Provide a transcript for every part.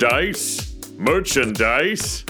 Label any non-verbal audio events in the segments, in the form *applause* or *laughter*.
Dice? Merchandise?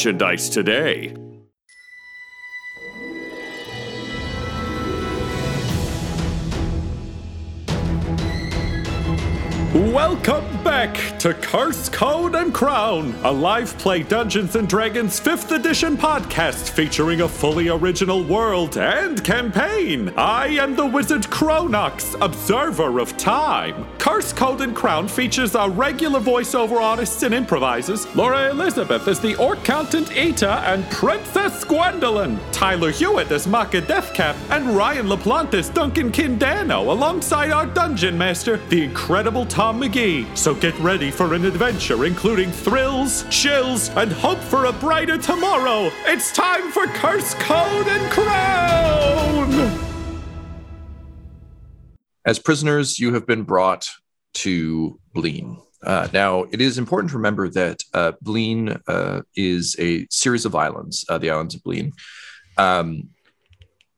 merchandise today. Welcome back to Curse Code and Crown, a live play Dungeons and Dragons 5th edition podcast featuring a fully original world and campaign. I am the wizard Cronox, observer of time. Curse Code and Crown features our regular voiceover artists and improvisers. Laura Elizabeth as the Orc Count Eta and Princess Gwendolyn. Tyler Hewitt as Maka Deathcap and Ryan LaPlante as Duncan Kindano alongside our dungeon master, the incredible Tom McGee. So get ready for an adventure including thrills, chills, and hope for a brighter tomorrow. It's time for Curse Code and Crown! As prisoners, you have been brought to Bleen. Uh, now, it is important to remember that uh, Bleen uh, is a series of islands, uh, the islands of Bleen. Um,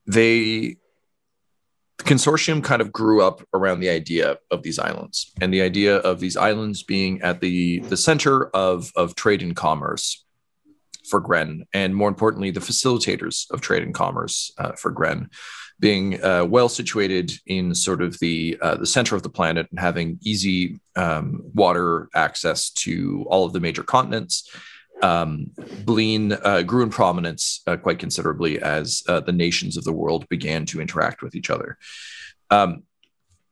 they, the consortium kind of grew up around the idea of these islands and the idea of these islands being at the, the center of, of trade and commerce for Gren, and more importantly, the facilitators of trade and commerce uh, for Gren being uh, well situated in sort of the uh, the center of the planet and having easy um, water access to all of the major continents. Um, Bleen uh, grew in prominence uh, quite considerably as uh, the nations of the world began to interact with each other. Um,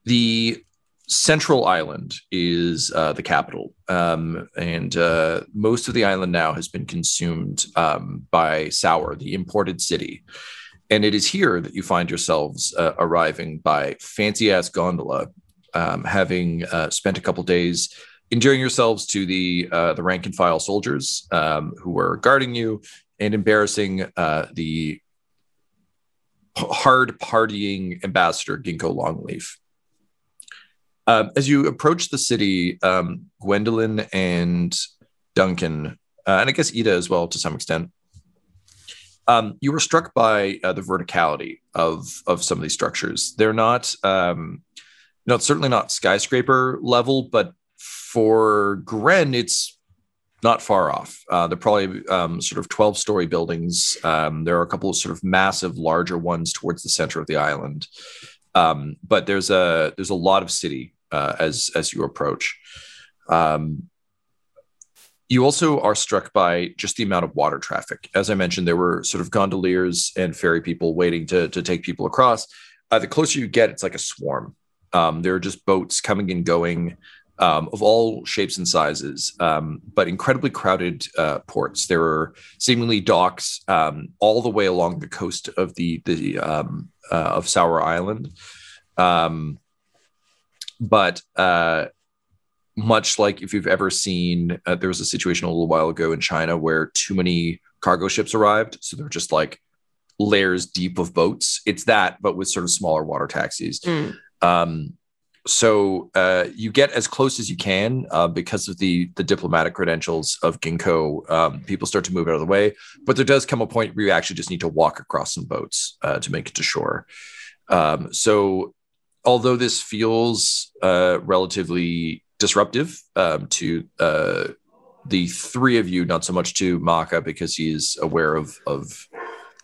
the central island is uh, the capital, um, and uh, most of the island now has been consumed um, by Sour, the imported city. And it is here that you find yourselves uh, arriving by fancy ass gondola, um, having spent a couple days endearing yourselves to the uh, the rank and file soldiers um, who were guarding you and embarrassing uh, the hard partying ambassador Ginkgo Longleaf. Uh, as you approach the city, um, Gwendolyn and Duncan, uh, and I guess Ida as well to some extent, um, you were struck by uh, the verticality of of some of these structures. They're not, um, no, it's certainly not skyscraper level, but for Gren, it's not far off. Uh, they're probably um, sort of 12 story buildings. Um, there are a couple of sort of massive, larger ones towards the center of the island. Um, but there's a there's a lot of city uh, as as you approach. Um, you also are struck by just the amount of water traffic. As I mentioned, there were sort of gondoliers and ferry people waiting to to take people across. Uh, the closer you get, it's like a swarm. Um, there are just boats coming and going um, of all shapes and sizes, um, but incredibly crowded uh, ports. There are seemingly docks um, all the way along the coast of the the um, uh, of Sour Island. Um, but uh, much like if you've ever seen, uh, there was a situation a little while ago in China where too many cargo ships arrived, so they're just like layers deep of boats. It's that, but with sort of smaller water taxis. Mm. So uh, you get as close as you can uh, because of the the diplomatic credentials of Ginkgo. Um, people start to move out of the way, but there does come a point where you actually just need to walk across some boats uh, to make it to shore. Um, so, although this feels uh, relatively disruptive um, to uh, the three of you, not so much to Maka because he is aware of of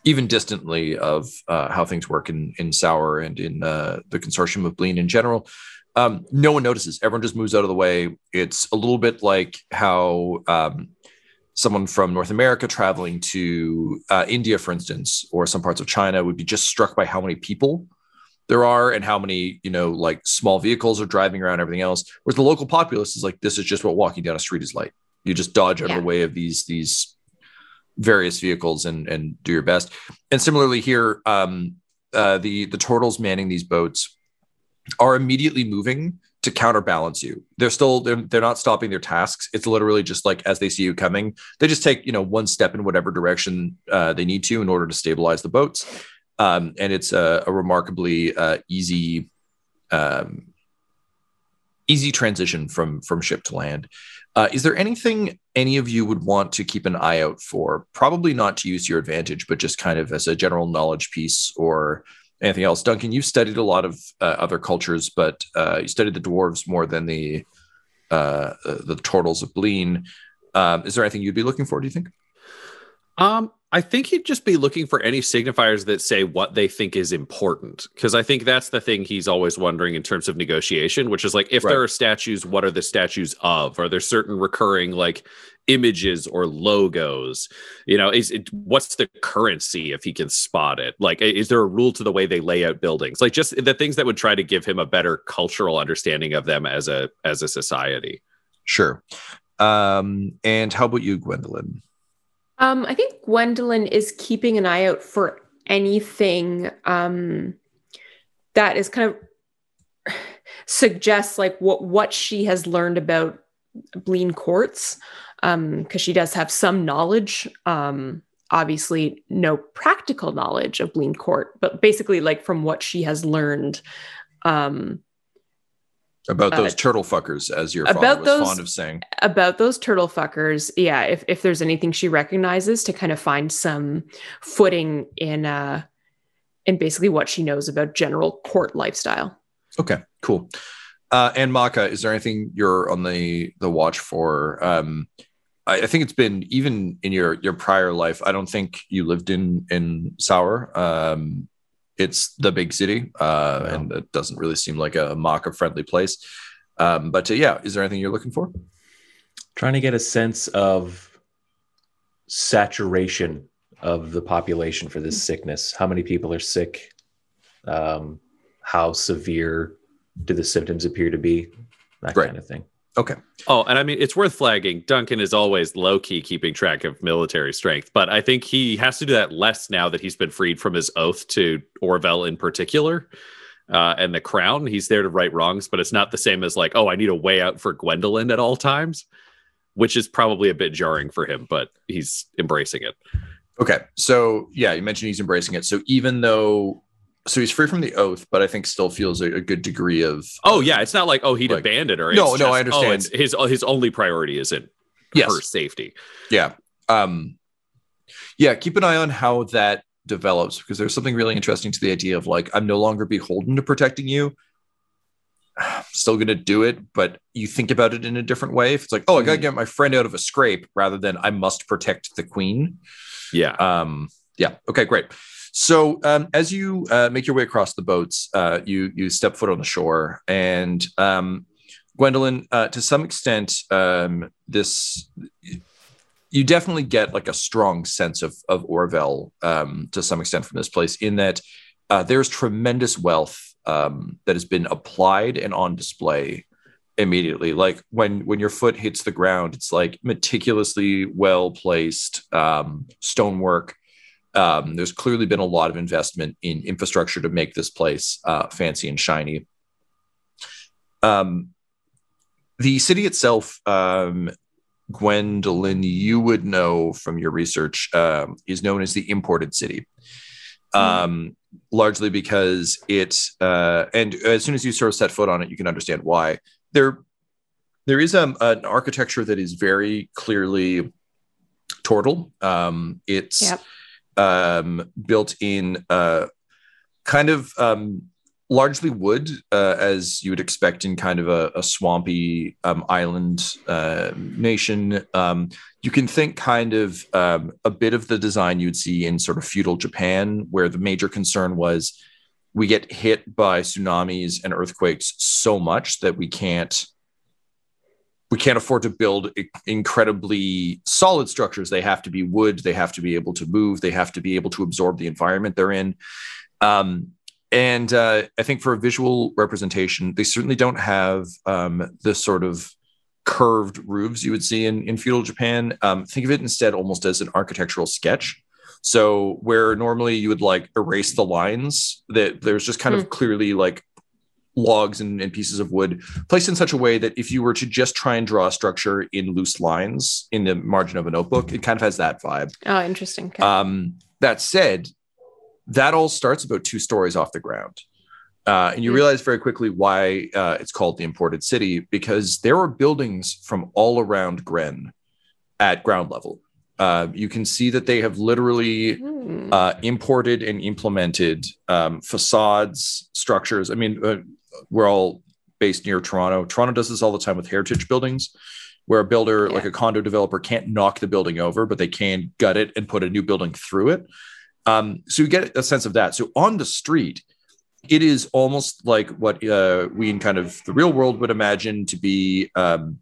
even distantly of uh, how things work in in Sour and in uh, the consortium of Bleen in general. Um, no one notices. Everyone just moves out of the way. It's a little bit like how um, someone from North America traveling to uh, India, for instance, or some parts of China would be just struck by how many people there are and how many you know like small vehicles are driving around everything else whereas the local populace is like this is just what walking down a street is like you just dodge out yeah. of the way of these these various vehicles and and do your best. And similarly here, um, uh, the the turtles manning these boats are immediately moving to counterbalance you. They're still they're, they're not stopping their tasks. It's literally just like as they see you coming, they just take you know one step in whatever direction uh, they need to in order to stabilize the boats. Um, and it's a, a remarkably uh, easy um, easy transition from from ship to land. Uh, is there anything any of you would want to keep an eye out for? Probably not to use your advantage, but just kind of as a general knowledge piece or anything else. Duncan, you've studied a lot of uh, other cultures, but uh, you studied the dwarves more than the uh, the turtles of Bleen. Um, is there anything you'd be looking for? Do you think? Um, I think he'd just be looking for any signifiers that say what they think is important. Because I think that's the thing he's always wondering in terms of negotiation, which is like, if right. there are statues, what are the statues of? Are there certain recurring like images or logos? You know, is it what's the currency if he can spot it? Like, is there a rule to the way they lay out buildings? Like just the things that would try to give him a better cultural understanding of them as a as a society. Sure. Um, and how about you, Gwendolyn? Um, I think Gwendolyn is keeping an eye out for anything um, that is kind of *sighs* suggests like what what she has learned about Bleen courts because um, she does have some knowledge. Um, obviously, no practical knowledge of Bleen court, but basically like from what she has learned. Um, about those uh, turtle fuckers, as your about those, fond of saying. About those turtle fuckers, yeah. If if there's anything she recognizes to kind of find some footing in uh in basically what she knows about general court lifestyle. Okay, cool. Uh, and Maka, is there anything you're on the the watch for? Um, I, I, think it's been even in your your prior life. I don't think you lived in in Sour. Um, it's the big city, uh, yeah. and it doesn't really seem like a Maka friendly place. Um, but uh, yeah, is there anything you're looking for? Trying to get a sense of saturation of the population for this sickness. How many people are sick? Um, how severe do the symptoms appear to be? That right. kind of thing. Okay. Oh, and I mean, it's worth flagging. Duncan is always low key keeping track of military strength, but I think he has to do that less now that he's been freed from his oath to Orville in particular. Uh, and the crown, he's there to right wrongs, but it's not the same as like, oh, I need a way out for Gwendolyn at all times, which is probably a bit jarring for him, but he's embracing it. Okay. So, yeah, you mentioned he's embracing it. So, even though so he's free from the oath, but I think still feels a, a good degree of. Oh yeah, it's not like oh he'd like, abandoned her. no, no, I oh, understand. Oh, his his only priority isn't yes. her safety. Yeah, um, yeah. Keep an eye on how that develops because there's something really interesting to the idea of like I'm no longer beholden to protecting you. I'm *sighs* still going to do it, but you think about it in a different way. If it's like, oh, I got to Mhm. get my friend out of a scrape rather than I must protect the queen. Yeah. Um, yeah. Okay, great. So um, as you uh, make your way across the boats, uh, you you step foot on the shore, and um, Gwendolyn, uh, to some extent, um, this you definitely get like a strong sense of of Orville um, to some extent from this place, in that uh, there's tremendous wealth um, that has been applied and on display immediately. Like when when your foot hits the ground, it's like meticulously well placed um, stonework. Um, there's clearly been a lot of investment in infrastructure to make this place uh, fancy and shiny. Um, the city itself, um, Gwendolyn, you would know from your research, um, is known as the imported city. Um, largely because it, uh, and as soon as you sort of set foot on it, you can understand why. There, there is um, an architecture that is very clearly tortle. Um, it's Yep. Um, built in uh, kind of um, largely wood, uh, as you would expect in kind of a, a swampy um, island uh, nation. Um, you can think kind of um, a bit of the design you'd see in sort of feudal Japan, where the major concern was we get hit by tsunamis and earthquakes so much that we can't we can't afford to build incredibly solid structures. They have to be wood. They have to be able to move. They have to be able to absorb the environment they're in. Um, and uh, I think for a visual representation, they certainly don't have um, the sort of curved roofs you would see in, in feudal Japan. Um, think of it instead almost as an architectural sketch. So where normally you would like erase the lines, that there's just kind of clearly like logs and, and pieces of wood placed in such a way that if you were to just try and draw a structure in loose lines in the margin of a notebook, it kind of has that vibe. Oh, interesting. Okay. Um, that said, that all starts about two stories off the ground. Uh, and you Hmm. realize very quickly why uh, it's called the imported city because there are buildings from all around Gren at ground level. Uh, you can see that they have literally uh, imported and implemented um, facades, structures. I mean, uh, we're all based near Toronto. Toronto does this all the time with heritage buildings, where a builder, Yeah. like a condo developer, can't knock the building over, but they can gut it and put a new building through it. Um, so you get a sense of that. So on the street, it is almost like what uh, we in kind of the real world would imagine to be um,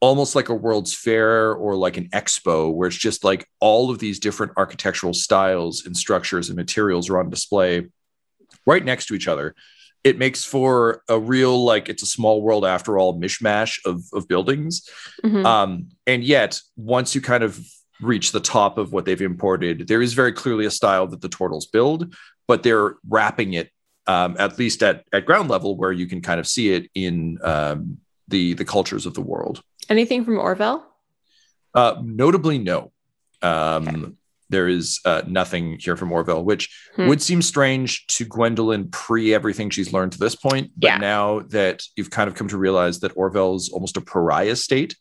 almost like a World's Fair or like an expo, where it's just like all of these different architectural styles and structures and materials are on display right next to each other. It makes for a real like it's a small world after all mishmash of of buildings. Mhm. Um, and yet, once you kind of reach the top of what they've imported, there is very clearly a style that the turtles build, but they're wrapping it um, at least at, at ground level where you can kind of see it in um, the the cultures of the world. Anything from Orville? Uh, notably, no. Um, Okay. There is uh, nothing here from Orville, which Hmm. would seem strange to Gwendolyn pre everything she's learned to this point. But Yeah. now that you've kind of come to realize that Orville is almost a pariah state,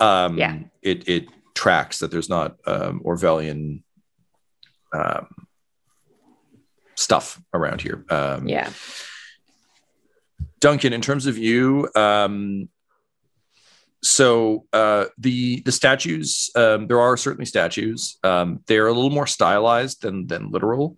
um, Yeah. it, it tracks that there's not um, Orwellian um, stuff around here. Um, Yeah. Duncan, in terms of you, um, so uh, the the statues, um, there are certainly statues. Um, they're a little more stylized than than literal,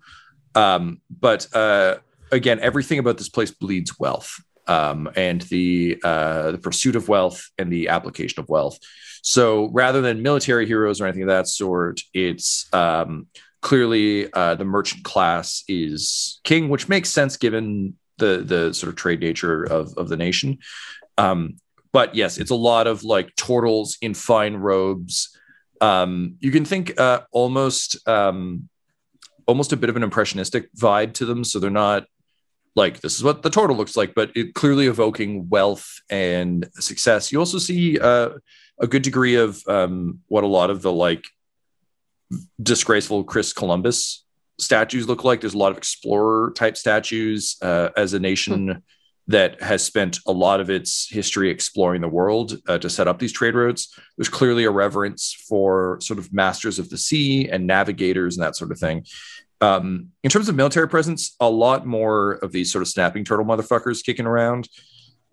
um, but uh, again, everything about this place bleeds wealth um, and the uh, the pursuit of wealth and the application of wealth. So rather than military heroes or anything of that sort, it's um, clearly uh, the merchant class is king, which makes sense given the the sort of trade nature of of the nation. Um, but yes, it's a lot of like turtles in fine robes. Um, you can think uh, almost um, almost a bit of an impressionistic vibe to them. So they're not like this is what the turtle looks like, but it clearly evoking wealth and success. You also see uh, a good degree of um, what a lot of the like disgraceful Chris Columbus statues look like. There's a lot of explorer type statues uh, as a nation that has spent a lot of its history exploring the world uh, to set up these trade routes. There's clearly a reverence for sort of masters of the sea and navigators and that sort of thing. Um, in terms of military presence, a lot more of these sort of snapping turtle motherfuckers kicking around.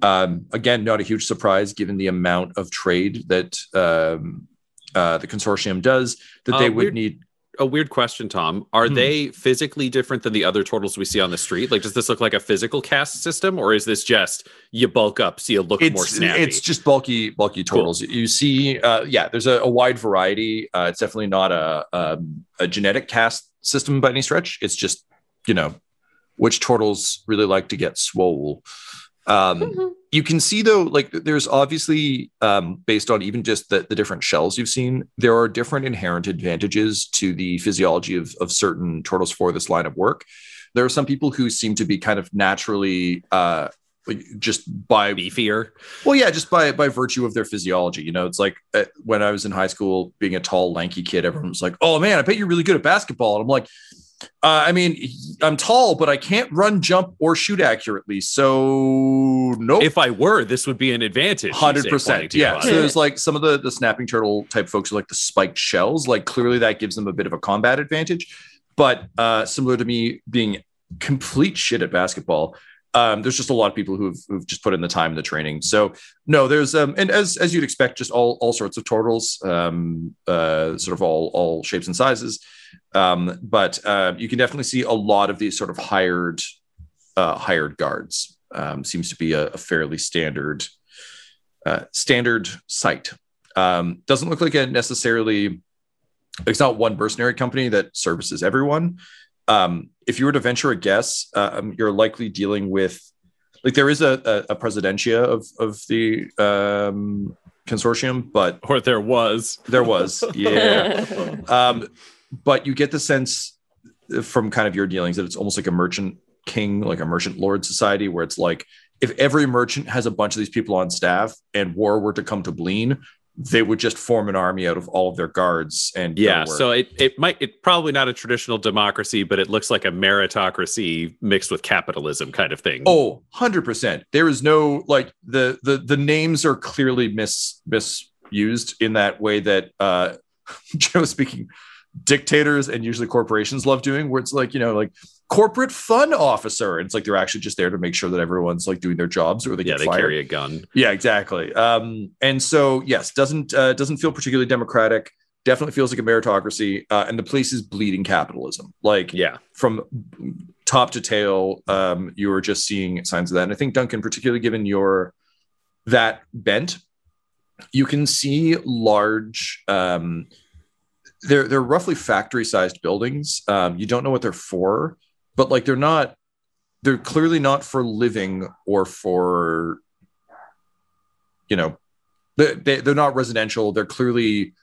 Um, again, not a huge surprise given the amount of trade that um, uh, the consortium does. That Uh, they would need. A weird question, Tom. Are Hmm. they physically different than the other turtles we see on the street? Like, does this look like a physical caste system, or is this just you bulk up so you look more It's snappy? it's just bulky bulky Cool. turtles. You see, uh, yeah, there's a, a wide variety. Uh, it's definitely not a, um a genetic caste system by any stretch. It's just you know which turtles really like to get swole. Um, you can see though like there's obviously um, based on even just the, the different shells you've seen there are different inherent advantages to the physiology of, of certain turtles for this line of work. There are some people who seem to be kind of naturally uh, like just by beefier. well yeah just by by virtue of their physiology you know? It's like uh, when i was in high school being a tall lanky kid everyone was like oh man i bet you're really good at basketball. And i'm like uh, I mean, I'm tall, but I can't run, jump, or shoot accurately. So nope. If I were, this would be an advantage. Hundred percent. yeah. So there's like some of the the snapping turtle type folks are like the spiked shells. Like clearly that gives them a bit of a combat advantage. But uh, similar to me being complete shit at basketball, um, there's just a lot of people who've who've just put in the time and the training. So no, there's um, and as as you'd expect, just all all sorts of turtles, um, uh, sort of all all shapes and sizes. Um, but uh, you can definitely see a lot of these sort of hired uh, hired guards. Um, seems to be a, a fairly standard uh, standard sight. Um, doesn't look like a necessarily. It's not one mercenary company that services everyone. Um, if you were to venture a guess, um, you're likely dealing with like there is a, a, a presidentia of of the um, consortium, but or there was. there was *laughs* yeah. But you get the sense from kind of your dealings that it's almost like a merchant king, like a merchant lord society, where it's like if every merchant has a bunch of these people on staff and war were to come to Bleen, they would just form an army out of all of their guards and Yeah, so it, it might it probably not a traditional democracy, but it looks like a meritocracy mixed with capitalism kind of thing. Oh, 100%. There is no like the the the names are clearly mis misused in that way that uh *laughs* Joe speaking dictators and usually corporations love doing where it's like, you know, like corporate fun officer and it's like they're actually just there to make sure that everyone's like doing their jobs or they yeah, get they fired. carry a gun. Yeah, exactly. Um, and so yes, doesn't uh, doesn't feel particularly democratic. Definitely feels like a meritocracy, uh, and the place is bleeding capitalism. Like Yeah. from top to tail, um, you are just seeing signs of that. And I think Duncan, particularly given your that bent, you can see large. Um, they're they're roughly factory sized buildings. Um, you don't know what they're for, but like they're not. They're clearly not for living or for. You know, they, they they're not residential. They're clearly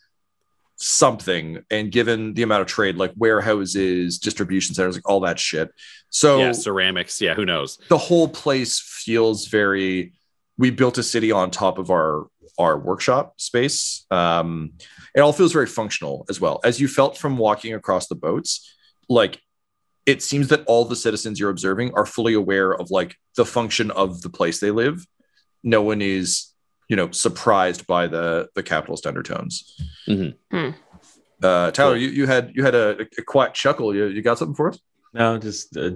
something and given the amount of trade like warehouses distribution centers like all that shit so yeah, ceramics. Yeah, who knows? the whole place feels very we built a city on top of our our workshop space um it all feels very functional as well as you felt from walking across the boats like it seems that all the citizens you're observing are fully aware of like the function of the place they live no one is you know surprised by the the capitalist undertones Mhm. Hmm. uh tyler Cool. you, you had you had a, a quiet chuckle you, you got something for us No, just uh,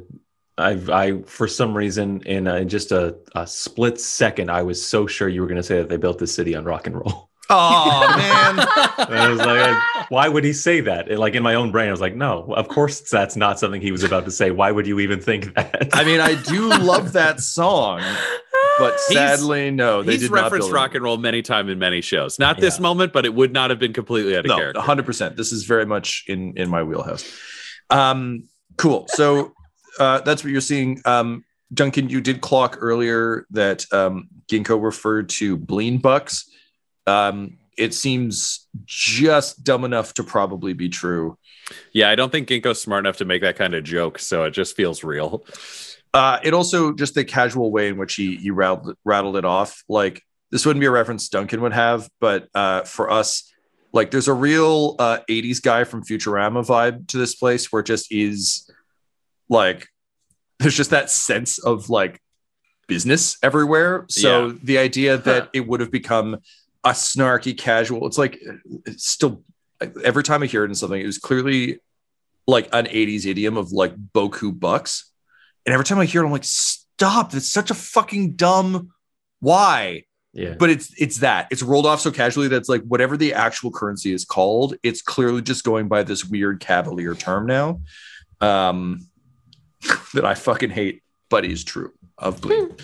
I, I for some reason in uh, just a, a split second, I was so sure you were going to say that they built this city on rock and roll. *laughs* oh man *laughs* I was like, why would he say that? And, like in my own brain, I was like, no, of course that's not something he was about to say. Why would you even think that? I mean, I do love that song, but He's- sadly, no, they He's did not referenced build rock and roll many times in many shows. Not this moment, but it would not have been completely out of No, character. hundred percent. This is very much in in my wheelhouse. Um, cool. So uh, that's what you're seeing. Um, Duncan, you did clock earlier that um, Ginkgo referred to Bleen bucks. Um, it seems just dumb enough to probably be true. Yeah, I don't think Ginkgo's smart enough to make that kind of joke, so it just feels real. Uh, it also just the casual way in which he he rattled rattled it off. Like this wouldn't be a reference Duncan would have, but uh, for us, like there's a real uh, '80s guy from Futurama vibe to this place, where it just is like there's just that sense of like business everywhere. So Yeah. the idea that Huh. it would have become a snarky casual, it's like it's still every time I hear it in something, it was clearly like an 80s idiom of like Beaucoup Bucks. And every time I hear it, I'm like, stop. That's such a fucking dumb why? Yeah. But it's it's that it's rolled off so casually that's like whatever the actual currency is called, it's clearly just going by this weird cavalier term now. Um, *laughs* that I fucking hate, but is true of Bleen.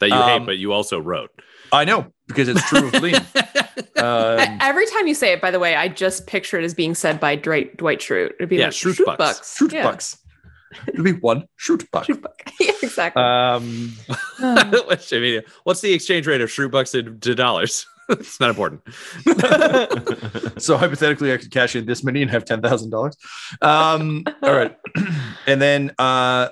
That you Um, hate, but you also wrote. I know because it's true of Bleen. *laughs* Um, Every time you say it, by the way, I just picture it as being said by Dwight Dwight Schrute. It'd be Yeah, like Schrute Schrute bucks. bucks. shoot Yeah. bucks. It'll be one shoot buck. Schrute buck. *laughs* yeah, exactly. Um, Which, I mean, what's the exchange rate of Schrute bucks to, to dollars? It's not important. *laughs* so hypothetically, I could cash in this many and have ten thousand dollars. Um, all right, *clears throat* and then uh,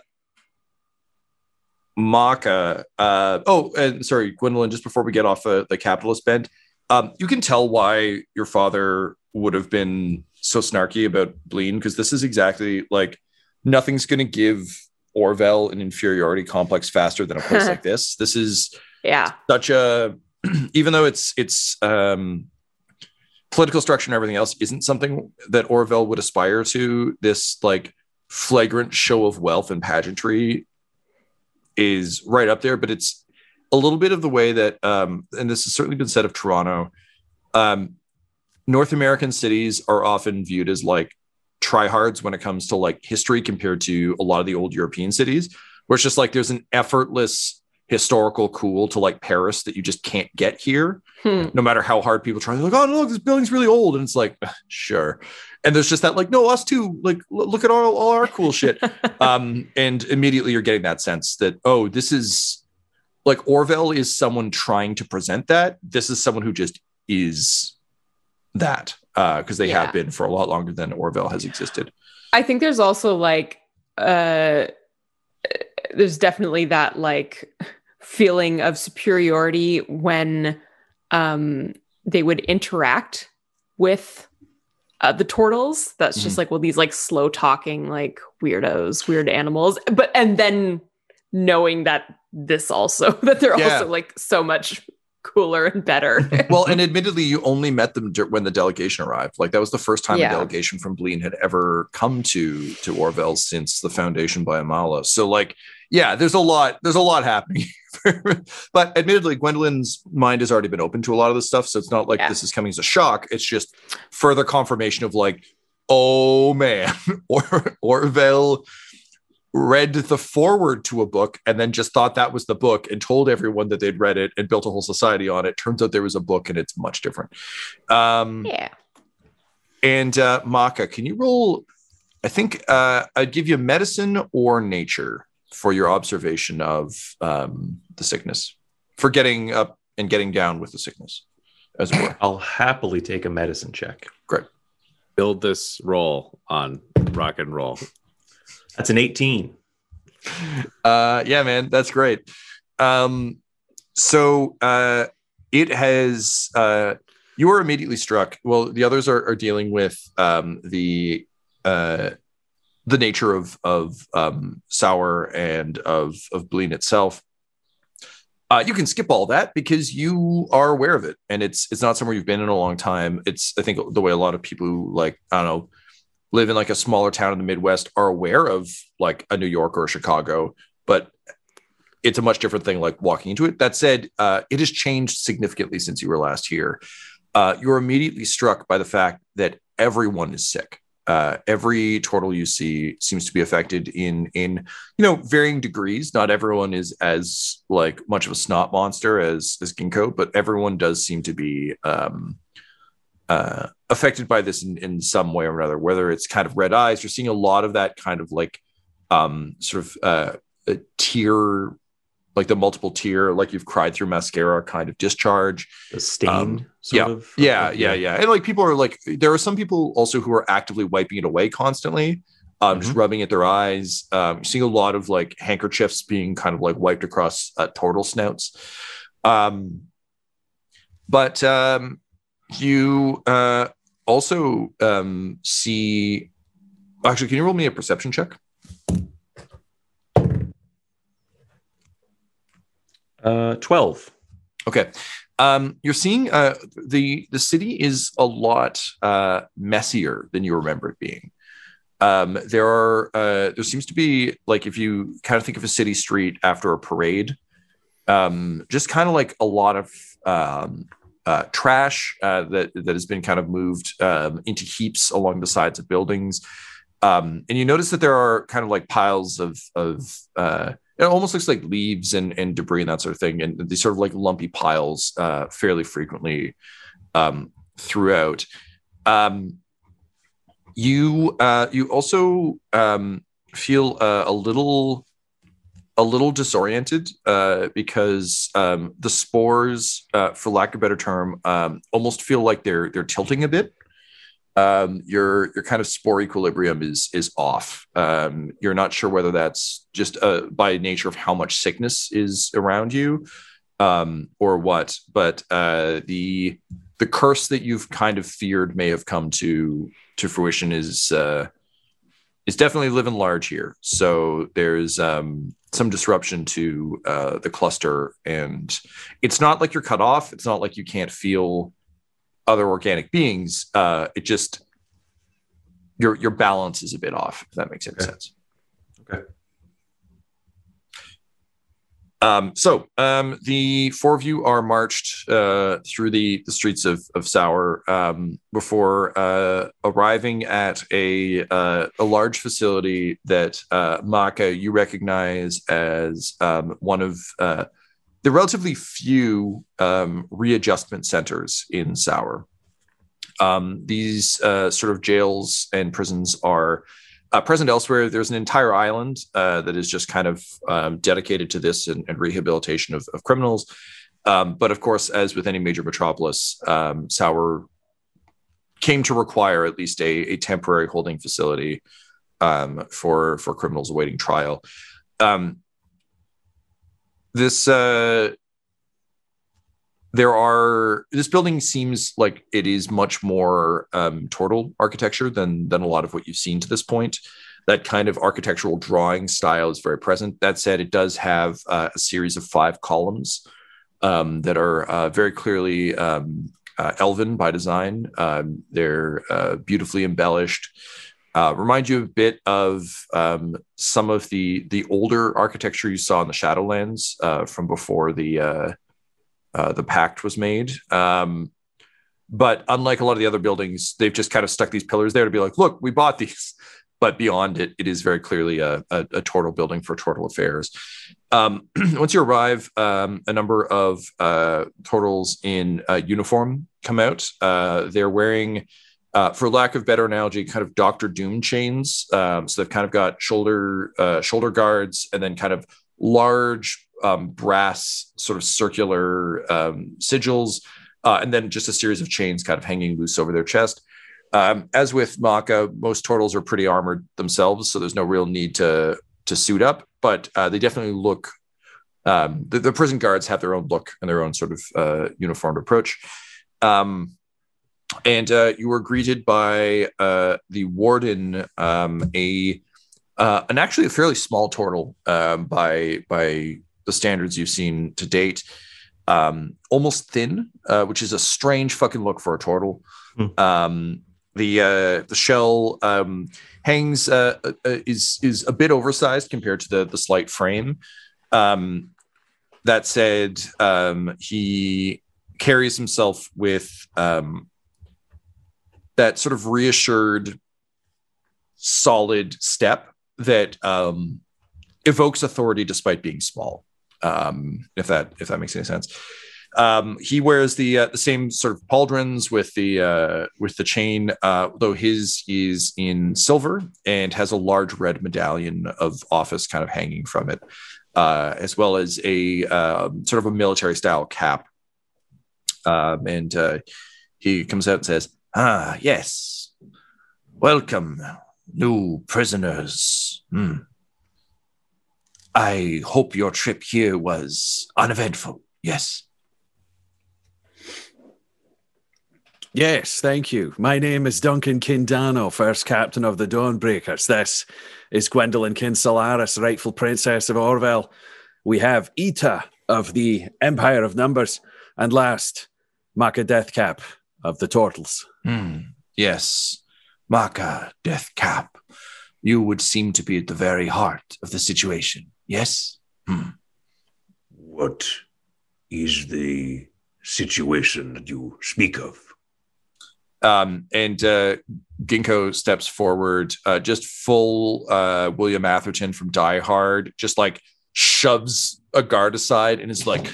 Maka. Uh, oh, and sorry, Gwendolyn. Just before we get off uh, the capitalist bent, um, you can tell why your father would have been so snarky about Bleen because this is exactly like nothing's going to give Orville an inferiority complex faster than a place *laughs* like this. This is yeah. such a *clears throat* even though it's it's um political structure and everything else isn't something that Orville would aspire to this like flagrant show of wealth and pageantry is right up there but it's a little bit of the way that um and this has certainly been said of Toronto um North American cities are often viewed as like tryhards when it comes to like history compared to a lot of the old European cities where it's just like there's an effortless historical cool to like Paris that you just can't get here, Hmm. no matter how hard people try. They're like, oh, no, look, this building's really old. And it's like, sure. And there's just that, like, no, us too. Like, look at all, all our cool shit. *laughs* um, and immediately you're getting that sense that, oh, this is like Orville is someone trying to present that. This is someone who just is that because they Yeah. have been for a lot longer than Orville has existed. I think there's also like uh there's definitely that like feeling of superiority when um they would interact with uh, the turtles that's just like well these like slow talking like weirdos weird animals but and then knowing that this also *laughs* that they're Yeah. also like so much cooler and better *laughs* well, and admittedly, you only met them when the delegation arrived. Like that was the first time Yeah. a delegation from Bleen had ever come to to Orville since the foundation by Amala. So, like, yeah, there's a lot. There's a lot happening. *laughs* but admittedly, Gwendolyn's mind has already been open to a lot of this stuff, so it's not like Yeah. this is coming as a shock. It's just further confirmation of like, oh man, *laughs* or Orville read the foreword to a book and then just thought that was the book and told everyone that they'd read it and built a whole society on it. Turns out there was a book and it's much different. Um, yeah And uh, Maka, can you roll? I think uh, I'd give you medicine or nature for your observation of um, the sickness, for getting up and getting down with the sickness, as it were. I'll happily take a medicine check. Great. Build this roll on rock and roll. That's an 18. Uh, yeah, man, that's great. Um, so uh, it has. Uh, you were immediately struck. Well, the others are, are dealing with um, the uh, the nature of of um, sour and of of Bleen itself. Uh, you can skip all that because you are aware of it, and it's it's not somewhere you've been in a long time. It's I think the way a lot of people who like I don't know live in like a smaller town in the Midwest are aware of like a New York or Chicago, but it's a much different thing like walking into it. That said, uh, it has changed significantly since you were last here. Uh, you're immediately struck by the fact that everyone is sick. Uh, every turtle you see seems to be affected in in you know varying degrees. Not everyone is as like much of a snot monster as as ginkgo, but everyone does seem to be um, uh, affected by this in, in some way or another. Whether it's kind of red eyes, you're seeing a lot of that kind of like um, sort of uh, tear, like the multiple tear, like you've cried through mascara kind of discharge. The stain, Um, sort yeah, of. Yeah, yeah, yeah. And like people are like, there are some people also who are actively wiping it away constantly, um, just rubbing at their eyes. Um, seeing a lot of like handkerchiefs being kind of like wiped across uh, turtle snouts. Um, but um, you uh, also um, see. Actually, can you roll me a perception check? Uh, 12. Okay. Um, you're seeing uh, the the city is a lot uh, messier than you remember it being. Um, there are uh, there seems to be like if you kind of think of a city street after a parade, um, just kind of like a lot of um, uh, trash uh, that that has been kind of moved um, into heaps along the sides of buildings. Um, and you notice that there are kind of like piles of of uh, it almost looks like leaves and, and debris and that sort of thing, and these sort of like lumpy piles uh, fairly frequently um, throughout. Um, you uh, you also um, feel uh, a little a little disoriented uh, because um, the spores, uh, for lack of a better term, um, almost feel like they're they're tilting a bit. Um, your your kind of spore equilibrium is is off. Um, you're not sure whether that's just uh, by nature of how much sickness is around you, um, or what. But uh, the the curse that you've kind of feared may have come to to fruition is uh, is definitely living large here. So there's um, some disruption to uh, the cluster, and it's not like you're cut off. It's not like you can't feel other organic beings. Uh, it just your your balance is a bit off. If that makes any Okay. sense. Okay. Um, so um, the four of you are marched uh, through the, the streets of, of Sour um, before uh, arriving at a uh, a large facility that uh, Maka you recognize as um, one of uh, the relatively few um, readjustment centers in Sour. Um, these uh, sort of jails and prisons are uh, present elsewhere. There's an entire island uh, that is just kind of um, dedicated to this and, and rehabilitation of, of criminals. Um, but of course, as with any major metropolis, um, Sour came to require at least a, a temporary holding facility um, for for criminals awaiting trial. Um, this uh, there are this building seems like it is much more um, tortle architecture than than a lot of what you've seen to this point. That kind of architectural drawing style is very present. That said, it does have uh, a series of five columns um, that are uh, very clearly um, uh, elven by design. Um, they're uh, beautifully embellished. Uh, remind you a bit of um, some of the the older architecture you saw in the Shadowlands uh, from before the uh, uh, the pact was made. Um, but unlike a lot of the other buildings, they've just kind of stuck these pillars there to be like, look, we bought these. *laughs* But beyond it, it is very clearly a, a, a building for Tortle affairs. Um, *clears throat* once you arrive, um, a number of uh, Tortles in uh, uniform come out. They're wearing, uh, for lack of better analogy, kind of Doctor Doom chains. Um, so they've kind of got shoulder uh, shoulder guards and then kind of large um, brass sort of circular um, sigils, uh, and then just a series of chains kind of hanging loose over their chest. Um, as with Maka, most turtles are pretty armored themselves, so there's no real need to to suit up. But uh, they definitely look. Um, the, the prison guards have their own look and their own sort of uh, uniformed approach. Um, and uh, you were greeted by uh, the warden, um, a uh, an actually a fairly small turtle um, by by the standards you've seen to date. Um, almost thin, uh, which is a strange fucking look for a turtle. Um, the uh, the shell um, hangs uh, uh, is is a bit oversized compared to the the slight frame. Um, that said, um, he carries himself with um, that sort of reassured, solid step that um, evokes authority despite being small. Um, if that if that makes any sense. Um, he wears the uh, the same sort of pauldrons with the uh, with the chain, uh, though his is in silver and has a large red medallion of office kind of hanging from it, uh, as well as a um, sort of a military style cap. Um, and uh, he comes out and says, "Ah, yes, welcome, new prisoners. Hmm. I hope your trip here was uneventful. Yes." Yes, thank you. My name is Duncan Kindano, first captain of the Dawnbreakers. This is Gwendolyn Kinsalaris, rightful princess of Orville. We have Ita of the Empire of Numbers, and last, Maka Deathcap of the Turtles. Hmm. Yes, Maka, Death Cap. You would seem to be at the very heart of the situation. Yes. Hmm. What is the situation that you speak of? Um, and uh, Ginkgo steps forward, uh, just full uh, William Atherton from Die Hard, just like shoves a guard aside and is like,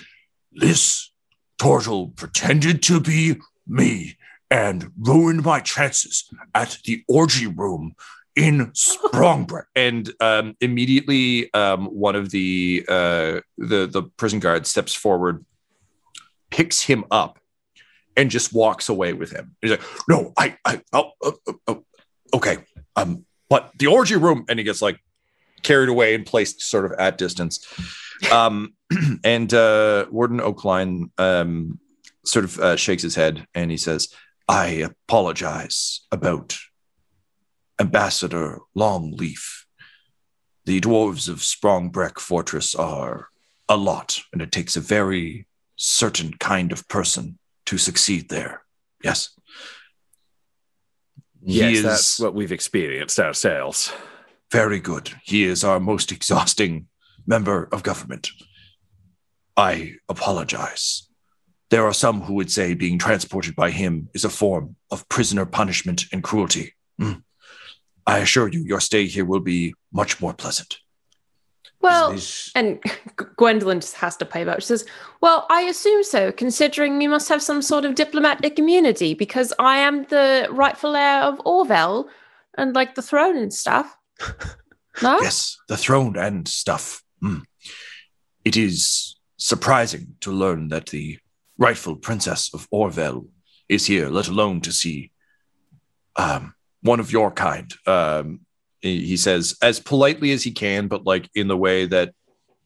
This turtle pretended to be me and ruined my chances at the orgy room in Sprongbreak. *laughs* and um, immediately um, one of the uh, the the prison guards steps forward, picks him up, and just walks away with him. He's like, No, I, I, oh, oh, oh, oh, okay. Um, but the orgy room and he gets like carried away and placed sort of at distance um *clears throat* and uh warden oakline um sort of uh, shakes his head and he says I apologize about Ambassador Longleaf. The dwarves of Sprongbreck Fortress are a lot, and it takes a very certain kind of person to succeed there. Yes. Yes, is that's what we've experienced ourselves. very good. He is our most exhausting member of government. I apologize. There are some who would say being transported by him is a form of prisoner punishment and cruelty. Mm. I assure you, your stay here will be much more pleasant. Well, Is- and Gwendolyn just has to pay back. She says, Well, I assume so, considering you must have some sort of diplomatic immunity because I am the rightful heir of Orville and like the throne and stuff. *laughs* No? Yes, the throne and stuff. Mm. It is surprising to learn that the rightful princess of Orville is here, let alone to see um, one of your kind. um he says as politely as he can but like in the way that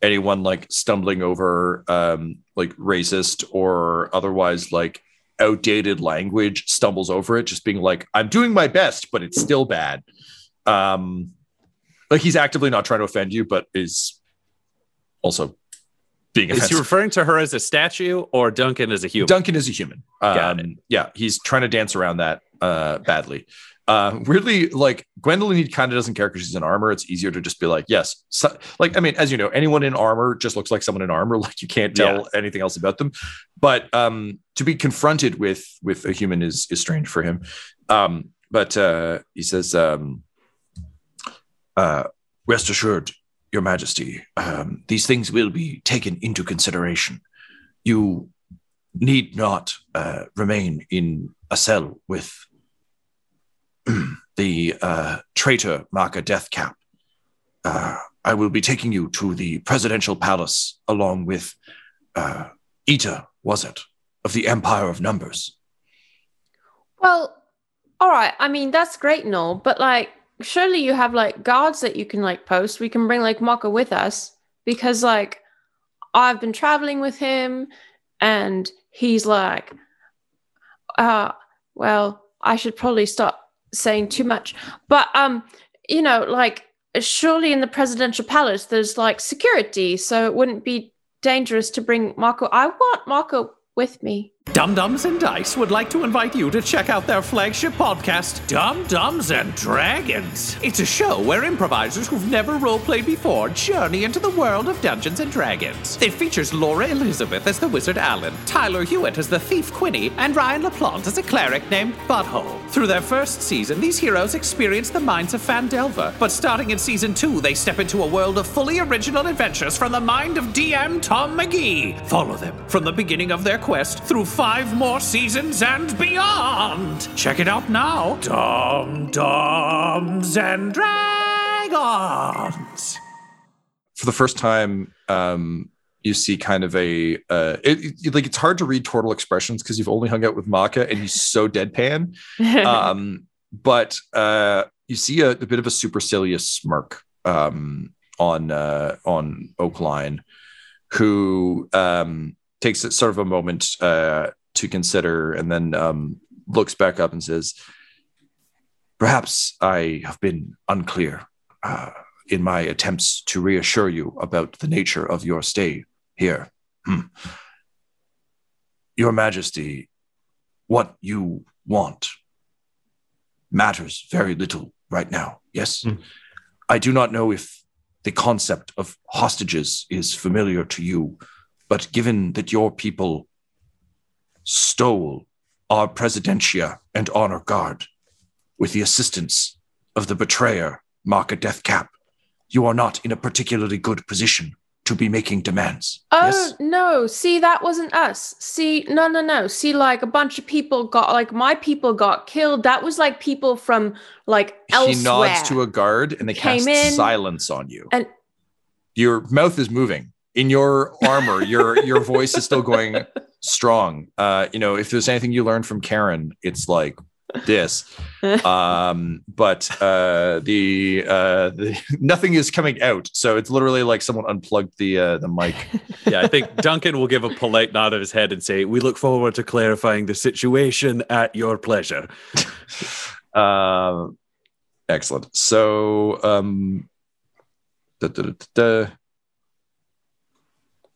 anyone like stumbling over um like racist or otherwise like outdated language stumbles over it just being like i'm doing my best but it's still bad um like he's actively not trying to offend you but is also being Is he referring to her as a statue or Duncan as a human? Duncan is a human. Um, yeah, he's trying to dance around that uh, badly. Uh, weirdly, like Gwendolyn, he kind of doesn't care because she's in armor. It's easier to just be like, yes, so, like I mean, as you know, anyone in armor just looks like someone in armor. *laughs* Like you can't tell anything else about them. But um, to be confronted with with a human is is strange for him. Um, but uh, he says, um, Uh, rest assured, Your Majesty, um, these things will be taken into consideration. You need not uh, remain in a cell with *clears throat* the uh, traitor Maka Deathcap. Uh, I will be taking you to the presidential palace along with uh, Ita, was it, of the Empire of Numbers. Well, all right. I mean, that's great and all, but like, surely you have like guards that you can like post. We can bring like Maka with us because like I've been traveling with him and he's like, uh, well, I should probably stop saying too much, but um, you know, like surely in the presidential palace there's like security, so it wouldn't be dangerous to bring Marco. I want Marco with me. Dumb Dumbs and Dice would like to invite you to check out their flagship podcast, Dumb Dumbs and Dragons. It's a show where improvisers who've never roleplayed before journey into the world of Dungeons and Dragons. It features Laura Elizabeth as the wizard Alan, Tyler Hewitt as the thief Quinny, and Ryan LaPlante as a cleric named Butthole. Through their first season, these heroes experience the minds of Phandelver, but starting in season two, they step into a world of fully original adventures from the mind of DM Tom McGee. Follow them from the beginning of their quest through five more seasons and beyond. Check it out now. Dumb Dumbs and Dragons. for the first time, um, you see kind of a uh, it, it- like it's hard to read turtle expressions because you've only hung out with Maka and he's so deadpan. *laughs* um, but uh, you see a, a bit of a supercilious smirk um, on uh, on Oakline, who um, takes it sort of a moment uh, to consider, and then um, looks back up and says, "Perhaps I have been unclear uh, in my attempts to reassure you about the nature of your stay here." Hmm. Your Majesty, what you want matters very little right now. Yes. Hmm. I do not know if the concept of hostages is familiar to you, But given that your people stole our presidentia and honor guard with the assistance of the betrayer, Maka Deathcap, you are not in a particularly good position to be making demands. Oh yes? no! See, that wasn't us. See, no, no, no. See, like a bunch of people got, like my people got killed. That was like people from like elsewhere. He nods to a guard and they Came cast in silence on you. and your mouth is moving in your armor your your voice is still going strong. Uh you know if there's anything you learned from karen it's like this. *laughs* Um but uh the uh the, *laughs* nothing is coming out. So it's literally like someone unplugged the uh the mic. Yeah, I think Duncan will give a polite nod of his head and say, "We look forward to clarifying the situation at your pleasure." um *laughs* excellent. So um da, da, da, da, da.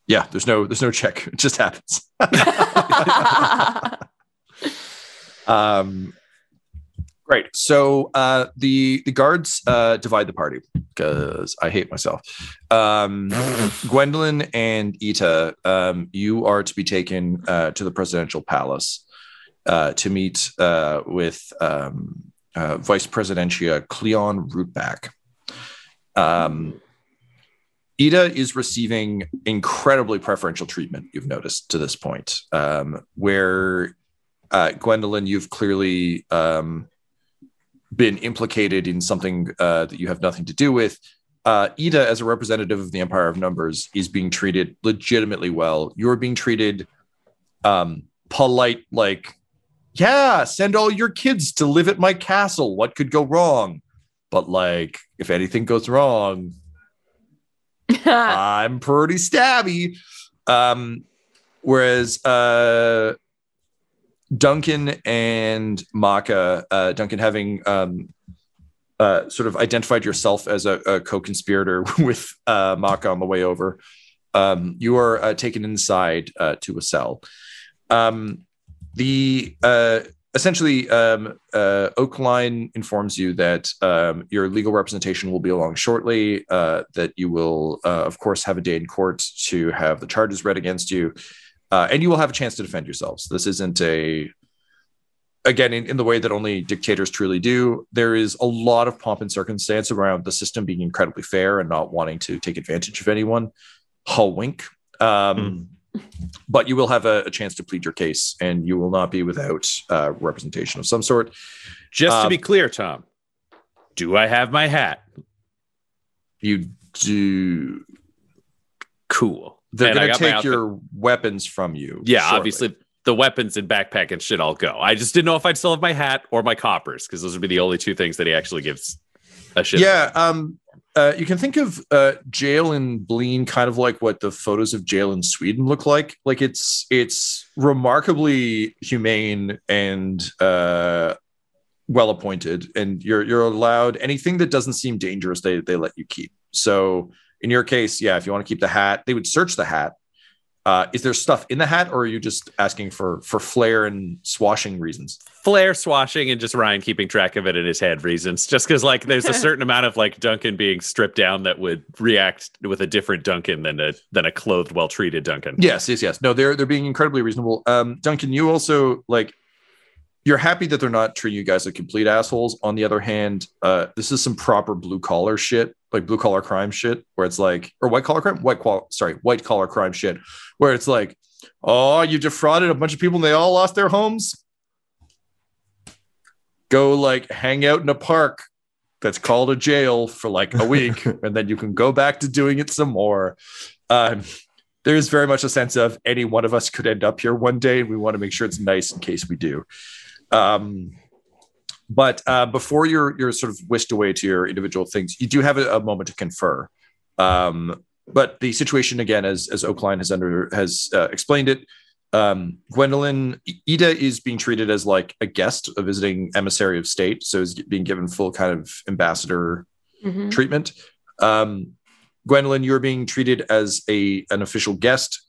Yeah there's no there's no check. *laughs* It just happens. *laughs* Um great. So uh the the guards uh divide the party because i hate myself. Um *laughs* gwendolyn and ita um you are to be taken uh to the presidential palace uh to meet uh with um uh, vice presidentia cleon rootback um Ida is receiving incredibly preferential treatment, you've noticed to this point, um, where uh, Gwendolyn, you've clearly um, been implicated in something uh, that you have nothing to do with. Uh, Ida, as a representative of the Empire of Numbers, is being treated legitimately well. You're being treated um, polite, like, yeah, send all your kids to live at my castle. What could go wrong? But, like, if anything goes wrong, *laughs* I'm pretty stabby. Um, whereas uh, Duncan and Maka, uh, Duncan having um, uh, sort of identified yourself as a, a co-conspirator *laughs* with uh, Maka on the way over, um, you are uh, taken inside uh, to a cell. Um, the uh, essentially um, uh, Oakline informs you that um, your legal representation will be along shortly. Uh, that you will, uh, of course, have a day in court to have the charges read against you, uh, and you will have a chance to defend yourselves. This isn't a again in, in the way that only dictators truly do. There is a lot of pomp and circumstance around the system being incredibly fair and not wanting to take advantage of anyone. Hull wink. Um, but you will have a, a, chance to plead your case and you will not be without uh, representation of some sort. Just to Um, be clear, Tom, do I have my hat? You do. Cool. They're going to take your weapons from you. Yeah, shortly. obviously the weapons and backpack and shit all go. I just didn't know if I'd still have my hat or my coppers because those would be the only two things that he actually gives a shit. Yeah. Um, uh, you can think of uh, jail in Bleen kind of like what the photos of jail in Sweden look like. Like it's it's remarkably humane and uh, well appointed, and you're you're allowed anything that doesn't seem dangerous. They they let you keep. So in your case, yeah, if you want to keep the hat, they would search the hat. Uh, is there stuff in the hat, or are you just asking for for flair and swashing reasons? Flair swashing and just Ryan keeping track of it in his head reasons. Just because like there's a *laughs* certain amount of like Duncan being stripped down that would react with a different Duncan than a than a clothed, well treated Duncan. Yes, yes, yes. No, they're they're being incredibly reasonable. Um, Duncan, you also like you're happy that they're not treating you guys like complete assholes. On the other hand, uh, this is some proper blue collar shit, like blue collar crime shit, where it's like, or white collar crime, white qual, sorry, white collar crime shit, where it's like, oh, you defrauded a bunch of people and they all lost their homes. Go like hang out in a park that's called a jail for like a week, *laughs* and then you can go back to doing it some more. Um, there's very much a sense of any one of us could end up here one day, and we want to make sure it's nice in case we do. Um, but uh, before you're you're sort of whisked away to your individual things, you do have a, a moment to confer. Um, but the situation again, as as Oakline has under has uh, explained it, um, Gwendolyn Ida is being treated as like a guest, a visiting emissary of state, so is being given full kind of ambassador Mhm. treatment. Um, Gwendolyn, you're being treated as a an official guest,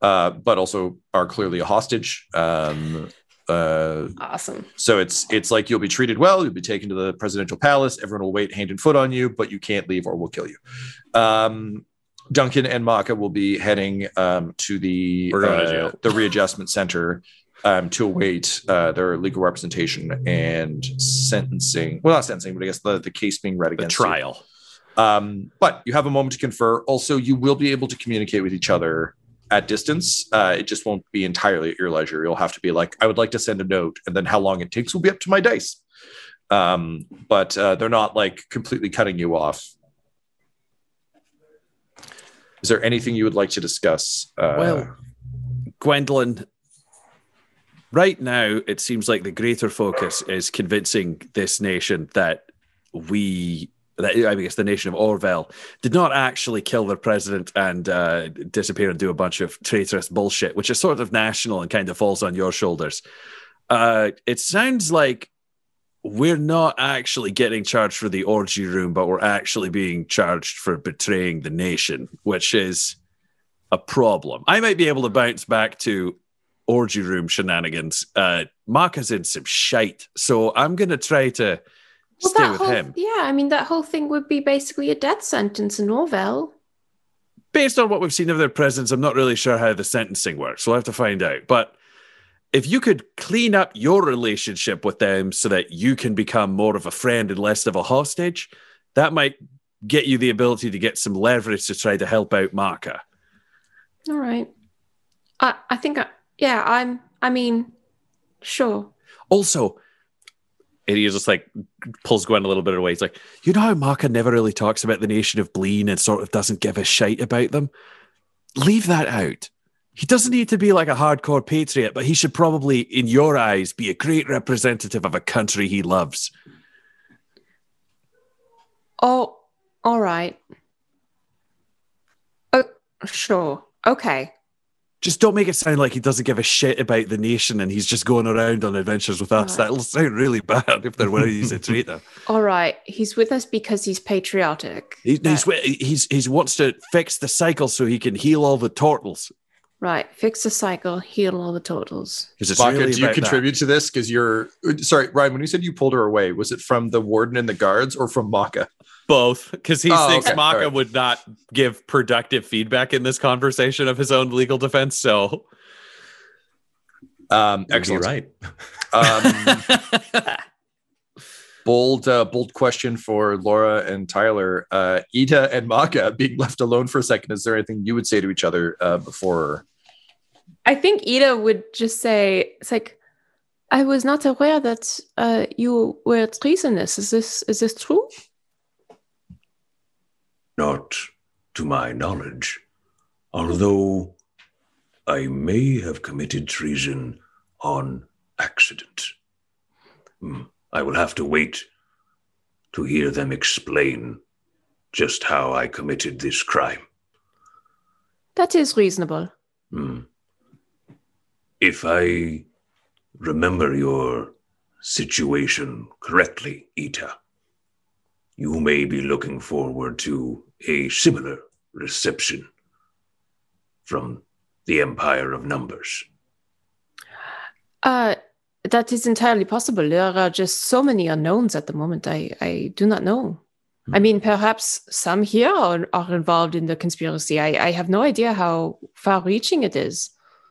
uh, but also are clearly a hostage. Um, uh, Awesome. so it's it's like you'll be treated well. You'll be taken to the presidential palace. Everyone will wait hand and foot on you, but you can't leave or we'll kill you. Um, Duncan and Maka will be heading um, to the We're to uh, the readjustment center um, to await uh, their legal representation and sentencing. Well, not sentencing, but I guess the, the case being read The against you. trial. Um, but you have a moment to confer. Also, you will be able to communicate with each other at distance. Uh, it just won't be entirely at your leisure. You'll have to be like, I would like to send a note, and then how long it takes will be up to my dice. Um, but uh, they're not like completely cutting you off. Is there anything you would like to discuss? Uh, Well, Gwendolyn, right now it seems like the greater focus is convincing this nation that we, I guess the nation of Orville, did not actually kill their president and uh, disappear and do a bunch of traitorous bullshit, which is sort of national and kind of falls on your shoulders. Uh, it sounds like we're not actually getting charged for the orgy room, but we're actually being charged for betraying the nation, which is a problem. I might be able to bounce back to orgy room shenanigans. Uh, Mark is in some shite, so I'm going to try to Well, stay with whole, him. Yeah, I mean that whole thing would be basically a death sentence in Orville. Based on what we've seen of their presence, I'm not really sure how the sentencing works. We'll have to find out. But if you could clean up your relationship with them so that you can become more of a friend and less of a hostage, that might get you the ability to get some leverage to try to help out Marka. All right. I I think I, yeah, I'm I mean, sure. Also, and just like pulls Gwen a little bit away. He's like, you know how Marka never really talks about the nation of Bleen and sort of doesn't give a shite about them? Leave that out. He doesn't need to be like a hardcore patriot, but he should probably, in your eyes, be a great representative of a country he loves. Oh, all right. Oh, sure. Okay. Just don't make it sound like he doesn't give a shit about the nation and he's just going around on adventures with us. Right. That'll sound really bad if they're worried he's a traitor. *laughs* All right. He's with us because he's patriotic. He, he's, he's, he's wants to fix the cycle so he can heal all the turtles. right. Fix the cycle, heal all the totals. Because it's Baka, really do you about that. contribute to this? Because you're uh, sorry, Ryan. When you said you pulled her away, was it from the warden and the guards or from Maka? Both because he Oh, thinks okay. Maka All right. would not give productive feedback in this conversation of his own legal defense. So Um, You're excellent. right. Um, *laughs* bold, uh, bold question for Laura and Tyler. Uh, Ida and Maka being left alone for a second. Is there anything you would say to each other uh, before? I think Ida would just say, "It's like I was not aware that uh, you were treasonous. Is this is this true?" Not to my knowledge, although I may have committed treason on accident. Hmm, I will have to wait to hear them explain just how I committed this crime. That is reasonable. Hmm. If I remember your situation correctly, Ita, you may be looking forward to a similar reception from the Empire of Numbers. Uh, that is entirely possible. There are just so many unknowns at the moment. I, I do not know. I mean, perhaps some here are, are involved in the conspiracy. I, I have no idea how far reaching it is.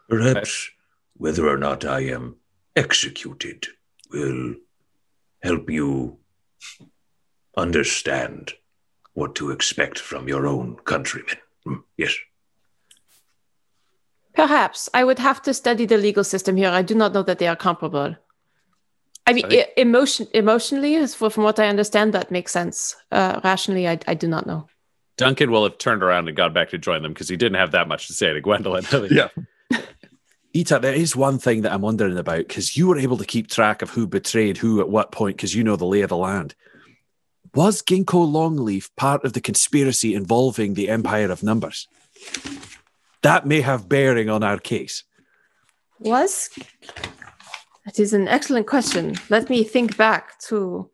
Perhaps whether or not I am executed will help you understand what to expect from your own countrymen. Hmm, Yes. Perhaps I would have to study the legal system here. I do not know that they are comparable. I mean, Sorry? e- emotion, emotionally, from what I understand, that makes sense. Uh, rationally, I, I do not know. Duncan will have turned around and gone back to join them because he didn't have that much to say to Gwendolyn. Yeah. Ita, there is one thing that I'm wondering about because you were able to keep track of who betrayed who at what point because you know the lay of the land. Was Ginkgo Longleaf part of the conspiracy involving the Empire of Numbers? That may have bearing on our case. Was that is an excellent question. Let me think back to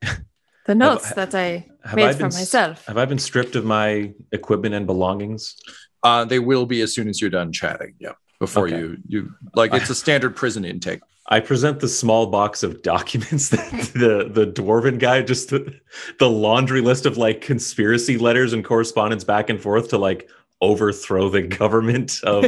*laughs* the notes that I Have made I for been s- myself. Have I been stripped of my equipment and belongings? Uh, they will be as soon as you're done chatting. Yeah. Before Okay. you, you like it's a *laughs* standard prison intake. I present the small box of documents *laughs* that *laughs* the the dwarven guy just the, the laundry list of like conspiracy letters and correspondence back and forth to like overthrow the government of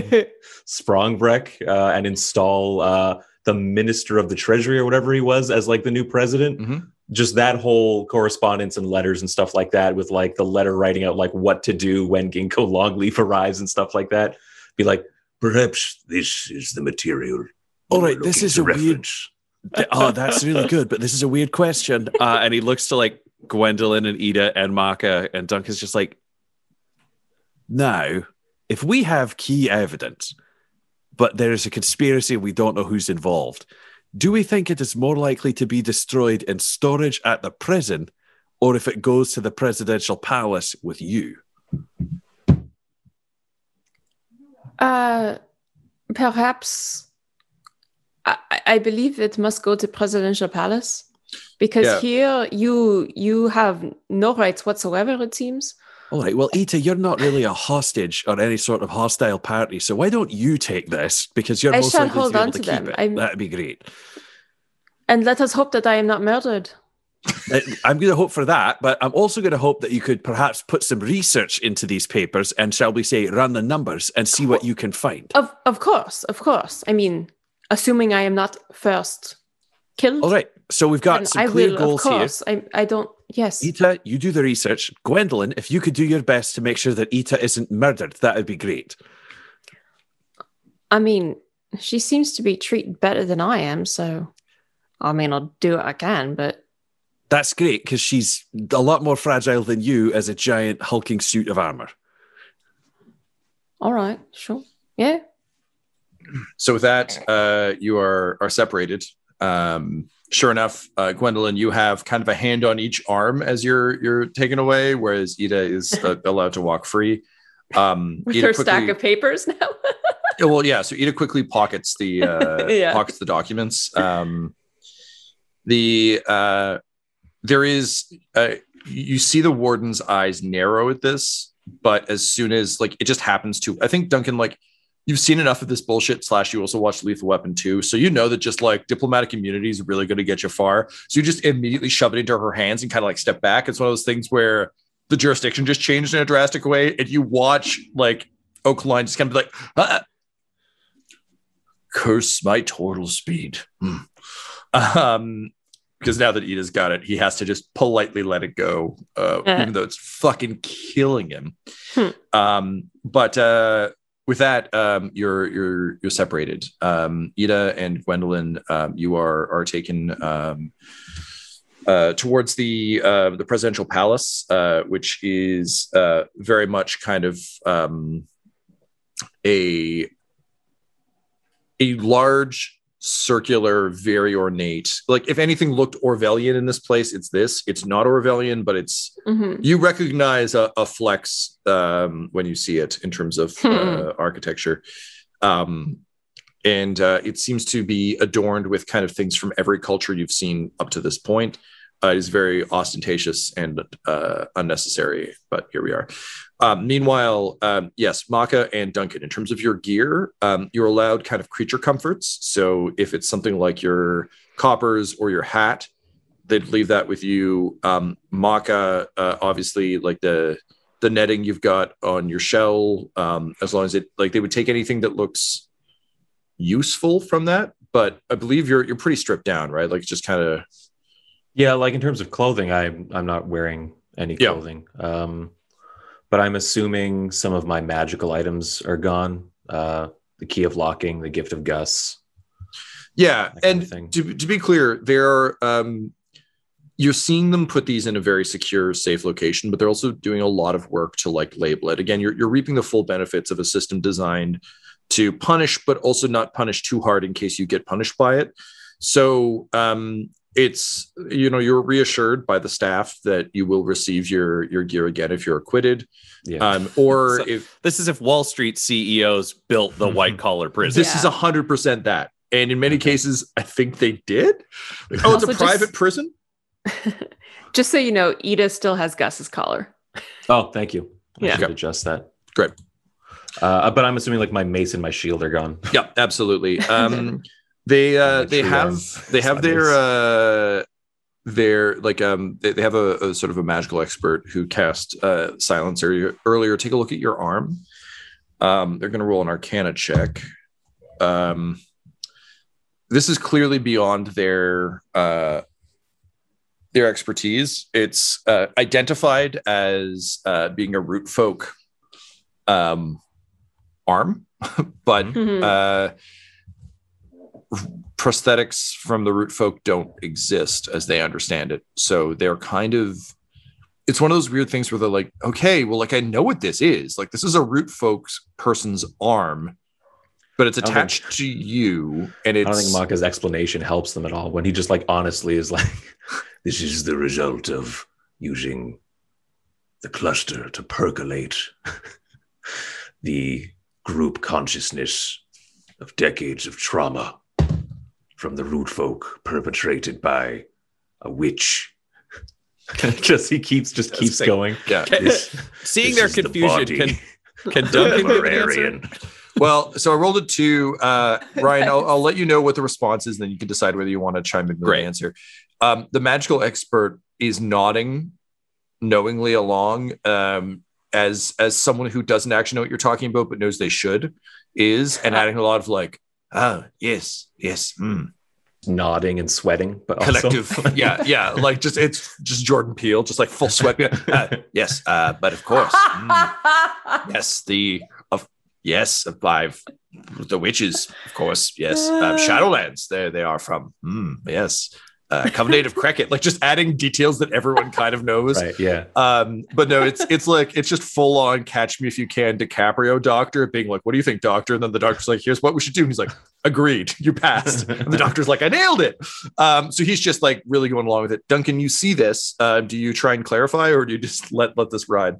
Sprongbreck uh, and install uh, the minister of the treasury or whatever he was as like the new president. Mhm. Just that whole correspondence and letters and stuff like that, with like the letter writing out like what to do when Ginkgo Longleaf arrives and stuff like that. Be like, Perhaps this is the material. All right, this is a weird- reference. oh, that's really good, but this is a weird question. Uh, and he looks to like Gwendolyn and Ida and Maka, and Duncan's just like, Now, if we have key evidence, but there is a conspiracy and we don't know who's involved, do we think it is more likely to be destroyed in storage at the prison or if it goes to the presidential palace with you? Uh, perhaps I, I believe it must go to presidential palace because Yeah. here you you have no rights whatsoever. It seems. All right, well, Ita, you're not really a hostage or any sort of hostile party, so why don't you take this? Because you're I most likely hold to be on able to, to keep them. it. I'm- That'd be great. And let us hope that I am not murdered. I'm going to hope for that, but I'm also going to hope that you could perhaps put some research into these papers and, shall we say, run the numbers and see what you can find. Of of course, of course. I mean, assuming I am not first killed. All right, so we've got some I clear will, goals of here. course. I I don't. Yes. Ita, you do the research. Gwendolyn, if you could do your best to make sure that Ita isn't murdered, that would be great. I mean, she seems to be treated better than I am, so I mean, I'll do what I can, but That's great because she's a lot more fragile than you as a giant hulking suit of armor. all right, sure. Yeah. So with that, uh, you are are separated. Um, sure enough, uh, Gwendolyn, you have kind of a hand on each arm as you're you're taken away, whereas Ida is uh, *laughs* allowed to walk free. Um, With Ida her stack of papers now. *laughs* Yeah, well, yeah. So Ida quickly pockets the uh, *laughs* Yeah. pockets the documents. Um, the uh, there is uh, you see the warden's eyes narrow at this, but as soon as like it just happens to, I think Duncan like you've seen enough of this bullshit. Slash, you also watched Lethal Weapon 2, so you know that just like diplomatic immunity is really going to get you far. So you just immediately shove it into her hands and kind of like step back. It's one of those things where the jurisdiction just changed in a drastic way, and you watch like Oakline just kind of be like, ah, curse my total speed. Hmm. Um, because now that Ida's got it, he has to just politely let it go, uh, even though it's fucking killing him. Hmm. Um, but uh, with that, um, you're you're you're separated. Um, Ida and Gwendolyn, um, you are are taken um, uh, towards the uh, the presidential palace, uh, which is uh, very much kind of um, a a large circular very ornate. Like if anything looked orwellian in this place it's this. It's not orwellian but it's hmm you recognize a, a flex um, when you see it in terms of *laughs* uh, architecture. Um, and uh, it seems to be adorned with kind of things from every culture you've seen up to this point. Uh, it is very ostentatious and uh, unnecessary but here we are um, meanwhile um, yes maka and duncan in terms of your gear um, you're allowed kind of creature comforts so if it's something like your coppers or your hat they'd leave that with you. Um, Maka, uh, obviously, like the the netting you've got on your shell, um, as long as it like they would take anything that looks useful from that. But I believe you're you're pretty stripped down, right? Like just kind of Yeah, like in terms of clothing, I'm I'm not wearing any Yeah. clothing. Um, but I'm assuming some of my magical items are gone. Uh, the key of locking, the gift of Gus. yeah. That kind of And to to be clear, they're um, you're seeing them put these in a very secure, safe location, but they're also doing a lot of work to like label it. Again, you're you're reaping the full benefits of a system designed to punish, but also not punish too hard in case you get punished by it. So um, it's you know you're reassured by the staff that you will receive your your gear again if you're acquitted, Yeah. um, or So- if This is if Wall Street CEOs built the white collar prison. this is a hundred percent that, and in many cases, I think they did. Like, *laughs* oh, it's Also a private just- prison. *laughs* Just so you know, Ida still has Gus's collar. oh, thank you. I Yeah. should adjust that. Great. Uh, but I'm assuming like my mace and my shield are gone. Yeah, absolutely. *laughs* Um, They uh they have Ryan. they have their uh their like um they, they have a, a sort of a magical expert who cast uh silence earlier earlier. Take a look at your arm. Um they're gonna roll an arcana check. Um this is clearly beyond their uh their expertise. It's uh, identified as uh, being a root folk um, arm, *laughs* but Mhm. uh, prosthetics from the root folk don't exist as they understand it. So they're kind of it's one of those weird things where they're like, okay, well, like I know what this is. Like this is a root folks person's arm, but it's I attached to you, and I it's don't think Maka's explanation helps them at all when he just like honestly is like, *laughs* This is the result of using the cluster to percolate *laughs* the group consciousness of decades of trauma from the root folk perpetrated by a witch. *laughs* just he keeps just keeps sick. going. yeah. This- *laughs* Seeing this their is the confusion, body can can of Duncan the give an answer? Well, so I rolled a two. Uh, *laughs* Ryan, I'll, I'll let you know what the response is, and then you can decide whether you want to chime in with Great. an answer. Um, the magical expert is nodding knowingly along um, as as someone who doesn't actually know what you're talking about, but knows they should is, and adding a lot of like, ah, yes, yes, mm. nodding and sweating, but also collective, yeah, yeah, like just it's just Jordan Peele, just like full sweat. *laughs* Uh, yes, uh, but of course, mm, yes, the of yes, five the witches, of course, yes, um, Shadowlands, there they are from. Mm, yes, uh, Covenant of Cricket, like just adding details that everyone kind of knows. right, yeah. Um, but no, it's it's like it's just full on catch me if you can DiCaprio doctor being like, What do you think, doctor? And then the doctor's like, Here's what we should do. And he's like, Agreed, you passed. *laughs* And the doctor's like, I nailed it. Um, so he's just like really going along with it. Duncan, you see this. Uh, do you try and clarify or do you just let let this ride?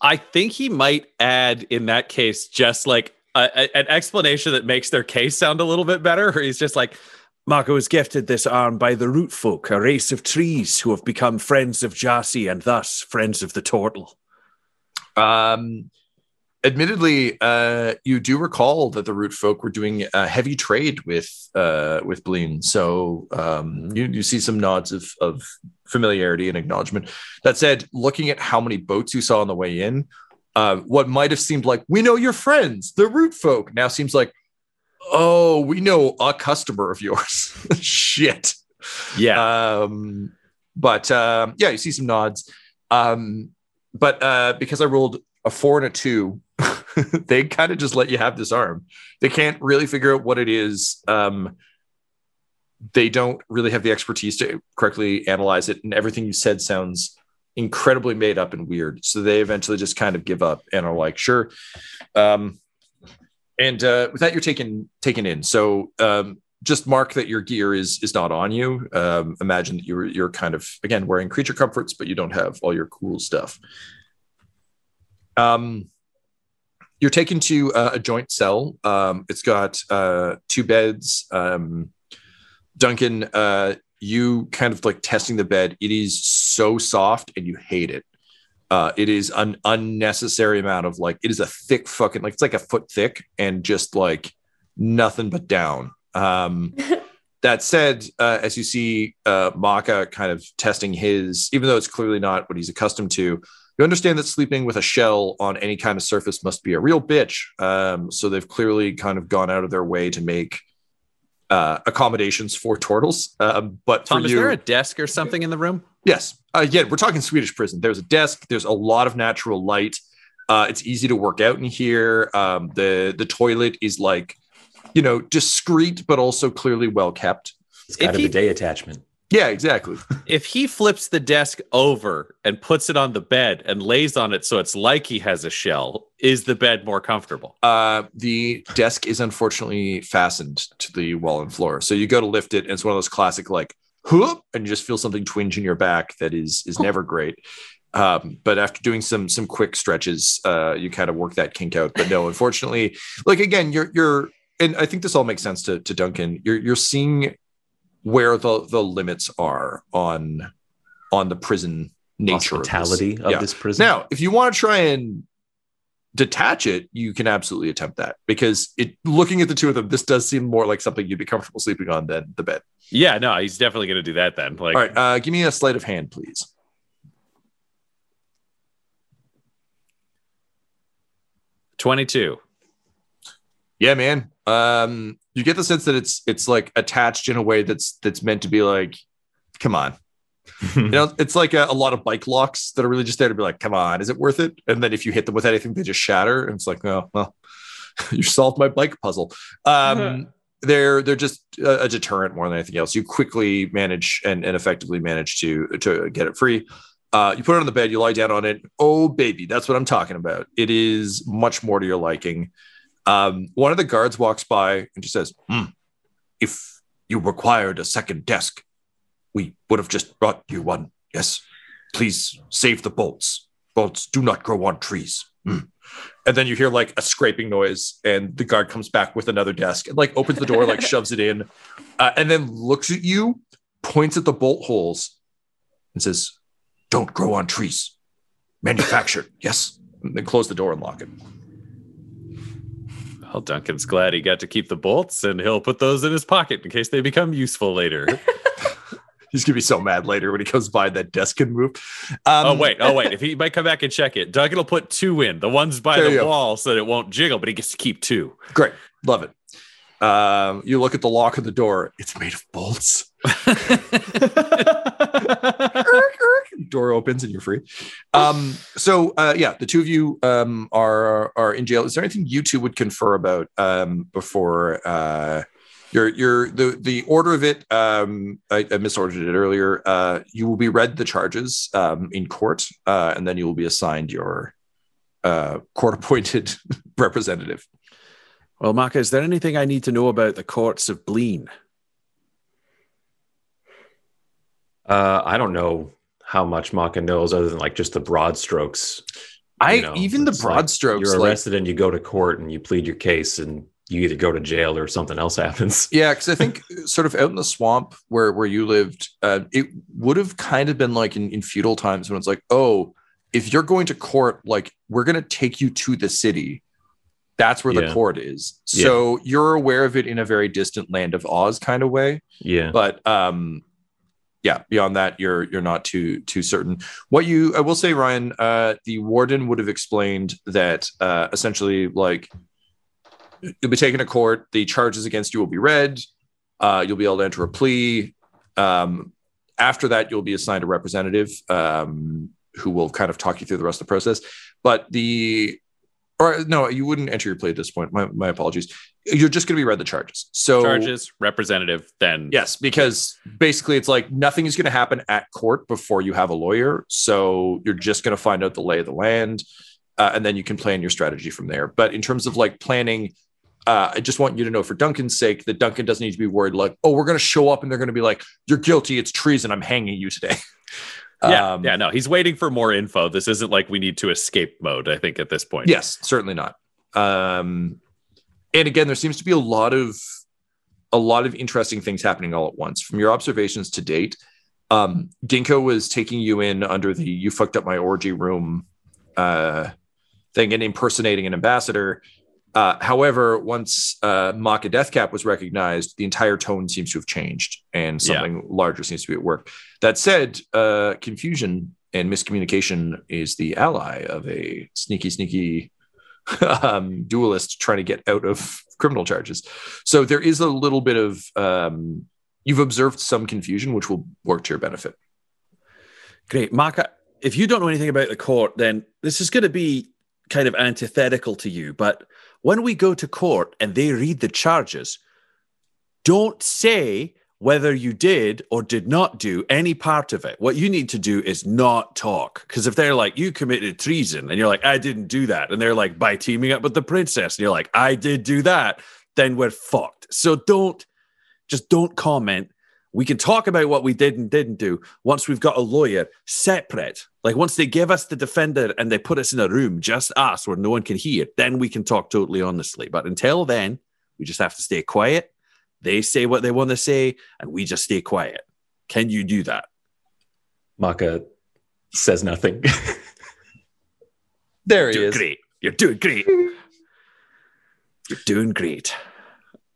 I think he might add in that case just like a, a- an explanation that makes their case sound a little bit better. Or he's just like, Mako was gifted this arm by the root folk, a race of trees who have become friends of Jasi and thus friends of the turtle. Um, admittedly, uh, you do recall that the root folk were doing a heavy trade with uh, with Bleen, so um, you you see some nods of of familiarity and acknowledgement. That said, looking at how many boats you saw on the way in, uh, what might have seemed like we know your friends, the root folk, now seems like oh, we know a customer of yours. *laughs* Shit. Yeah. Um, but um, yeah, you see some nods. Um, but uh, because I rolled a four and a two, *laughs* they kind of just let you have this arm. They can't really figure out what it is. Um, they don't really have the expertise to correctly analyze it, and everything you said sounds incredibly made up and weird. So they eventually just kind of give up and are like, sure. Um, and uh, with that, you're taken taken in. So um, just mark that your gear is is not on you. Um, imagine that you're you're kind of again wearing creature comforts, but you don't have all your cool stuff. Um, you're taken to uh, a joint cell. Um, it's got uh, two beds. Um, Duncan, uh, you kind of like testing the bed. It is so soft, and you hate it. Uh, it is an unnecessary amount of like it is a thick fucking like it's like a foot thick and just like nothing but down. Um, *laughs* that said, uh, as you see uh, Maka kind of testing his, even though it's clearly not what he's accustomed to, you understand that sleeping with a shell on any kind of surface must be a real bitch. Um, so they've clearly kind of gone out of their way to make uh, accommodations for turtles. Um, but Tom, for is you, there a desk or something in the room? Yes. Uh, yeah, we're talking Swedish prison. There's a desk. There's a lot of natural light. Uh, it's easy to work out in here. Um, the the toilet is like, you know, discreet but also clearly well kept. It's got If a he- bidet attachment. Yeah, exactly. *laughs* If he flips the desk over and puts it on the bed and lays on it so it's like he has a shell, is the bed more comfortable? Uh, the desk is unfortunately fastened to the wall and floor. So you go to lift it, and it's one of those classic like whoop, and you just feel something twinge in your back that is is never great. Um, but after doing some some quick stretches, uh, you kind of work that kink out. But no, *laughs* unfortunately, like again, you're you're, and I think this all makes sense to to Duncan. You're you're seeing where the the limits are on on the prison nature Hospitality of of. Yeah. this prison. Now, if you want to try and detach it, you can absolutely attempt that because it looking at the two of them, this does seem more like something you'd be comfortable sleeping on than the bed. Yeah, no, he's definitely going to do that then. Like, All right, uh, give me a sleight of hand, please. twenty-two. Yeah, man. Um, you get the sense that it's it's like attached in a way that's that's meant to be like, come on. You know, it's like a, a lot of bike locks that are really just there to be like, come on, is it worth it? And then if you hit them with anything, they just shatter. And it's like, oh, well, *laughs* you solved my bike puzzle. Um, they're they're just a, a deterrent more than anything else. You quickly manage and, and effectively manage to to get it free. Uh, you put it on the bed, you lie down on it. Oh, baby, that's what I'm talking about. It is much more to your liking. Um, one of the guards walks by and just says, "Hmm, If you required a second desk, we would have just brought you one. Yes. Please save the bolts. Bolts do not grow on trees. Hmm." And then you hear like a scraping noise, and the guard comes back with another desk and like opens the door, like *laughs* shoves it in, uh, and then looks at you, points at the bolt holes, and says, Don't grow on trees. Manufactured. *laughs* yes. And then close the door and lock it. Well, Duncan's glad he got to keep the bolts, and he'll put those in his pocket in case they become useful later. *laughs* He's gonna be so mad later when he comes by that desk can move. Um, oh wait, oh wait. If he might come back and check it, Duncan will put two in. The one's by the go. wall so that it won't jiggle, but he gets to keep two. Great, love it. Um, you look at the lock of the door; it's made of bolts. *laughs* *laughs* door opens and you're free. Um, so uh, yeah, the two of you um, are are in jail. Is there anything you two would confer about um, before uh, your your the the order of it? Um, I, I misordered it earlier. Uh, you will be read the charges um, in court, uh, and then you will be assigned your uh, court *laughs* appointed representative. Well, Maka, is there anything I need to know about the courts of Bleen? Uh, I don't know how much Maka knows other than like just the broad strokes. I know, even the broad like strokes. You're like- arrested and you go to court and you plead your case and you either go to jail or something else happens. *laughs* Yeah, because I think sort of out in the swamp where where you lived, uh, it would have kind of been like in, in feudal times when it's like, oh, if you're going to court, like we're gonna take you to the city. That's where the court is. So you're aware of it in a very distant land of Oz kind of way. Yeah. But um yeah, beyond that, you're you're not too too certain. What you I will say, Ryan, uh, the warden would have explained that uh, essentially, like you'll be taken to court. The charges against you will be read. Uh, you'll be able to enter a plea. Um, after that, you'll be assigned a representative um, who will kind of talk you through the rest of the process. But the or no, you wouldn't enter your plea at this point. My, my apologies. You're just going to be read the charges. So Charges, representative, then Yes, because basically it's like nothing is going to happen at court before you have a lawyer. So you're just going to find out the lay of the land, uh, and then you can plan your strategy from there. But in terms of like planning, uh, I just want you to know for Duncan's sake that Duncan doesn't need to be worried like, oh, we're going to show up and they're going to be like, you're guilty, it's treason, I'm hanging you today. *laughs* Yeah, Um, yeah, no, he's waiting for more info. This isn't like we need to escape mode, I think, at this point. Yes, certainly not. Um, and again, there seems to be a lot of a lot of interesting things happening all at once. From your observations to date, um, Dinko was taking you in under the "you fucked up my orgy room" uh, thing and impersonating an ambassador. Uh, however, once uh, Maka Deathcap was recognized, the entire tone seems to have changed, and Yeah. something larger seems to be at work. That said, uh, confusion and miscommunication is the ally of a sneaky, sneaky *laughs* um, duelist trying to get out of criminal charges. So there is a little bit of um, you've observed some confusion, which will work to your benefit. Great. Maka, if you don't know anything about the court, then this is going to be kind of antithetical to you. But when we go to court and they read the charges, don't say whether you did or did not do any part of it. What you need to do is not talk. Because if they're like, you committed treason, and you're like, I didn't do that, and they're like, by teaming up with the princess, and you're like, I did do that, then we're fucked. So don't just don't comment. We can talk about what we did and didn't do once we've got a lawyer separate. Like once they give us the defender and they put us in a room, just us, where no one can hear, then we can talk totally honestly. But until then, we just have to stay quiet. They say what they want to say, and we just stay quiet. Can you do that? Maka says nothing. *laughs* There he Do- is. Great. You're doing great. You're doing great.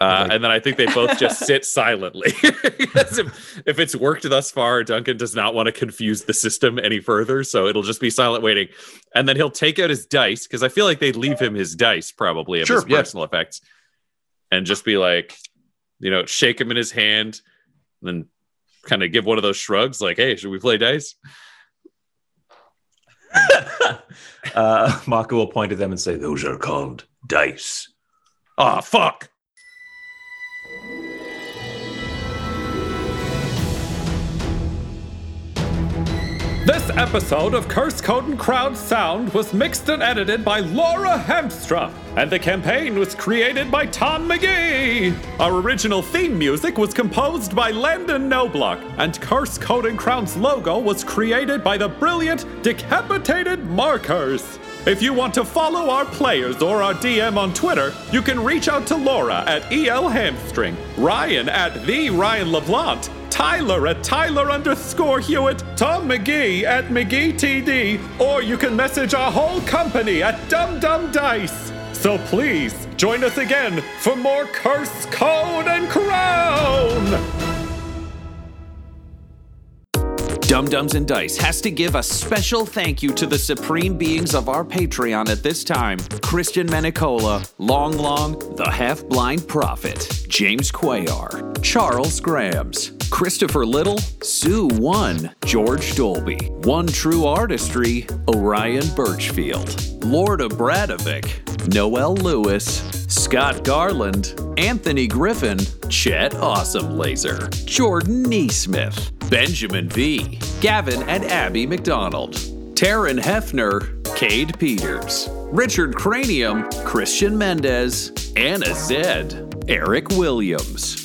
Uh, and then I think they both just *laughs* sit silently. *laughs* if, if it's worked thus far, Duncan does not want to confuse the system any further. So it'll just be silent waiting. And then he'll take out his dice because I feel like they'd leave him his dice probably of Sure, his yeah. personal effects and just be like, you know, shake him in his hand, and then kind of give one of those shrugs like, hey, should we play dice? *laughs* uh, Mako will point at them and say, "Those are called dice." Oh, fuck. This episode of Curse Code and Crowd Sound was mixed and edited by Laura Hemstra, and the campaign was created by Tom McGee. Our original theme music was composed by Landon Noblock, and Curse Code and Crown's logo was created by the brilliant Decapitated Markers. If you want to follow our players or our DM on Twitter, you can reach out to Laura at EL Hamstring, Ryan at the Ryan LaPlante, Tyler at Tyler underscore Hewitt, Tom McGee at McGee TD, or you can message our whole company at Dum Dum Dice. So please join us again for more Curse, Code, and Crown! Dumb Dumbs and Dice has to give a special thank you to the supreme beings of our Patreon at this time Christian Menicola, Long Long, the Half Blind Prophet, James Cuellar, Charles Grams, Christopher Little, Sue One, George Dolby, One True Artistry, Orion Birchfield, Lord of Bradovic, Noel Lewis, Scott Garland, Anthony Griffin, Chet Awesome Laser, Jordan Neesmith, Benjamin V, Gavin and Abby McDonald, Taryn Hefner, Cade Peters, Richard Cranium, Christian Mendez, Anna Zed, Eric Williams,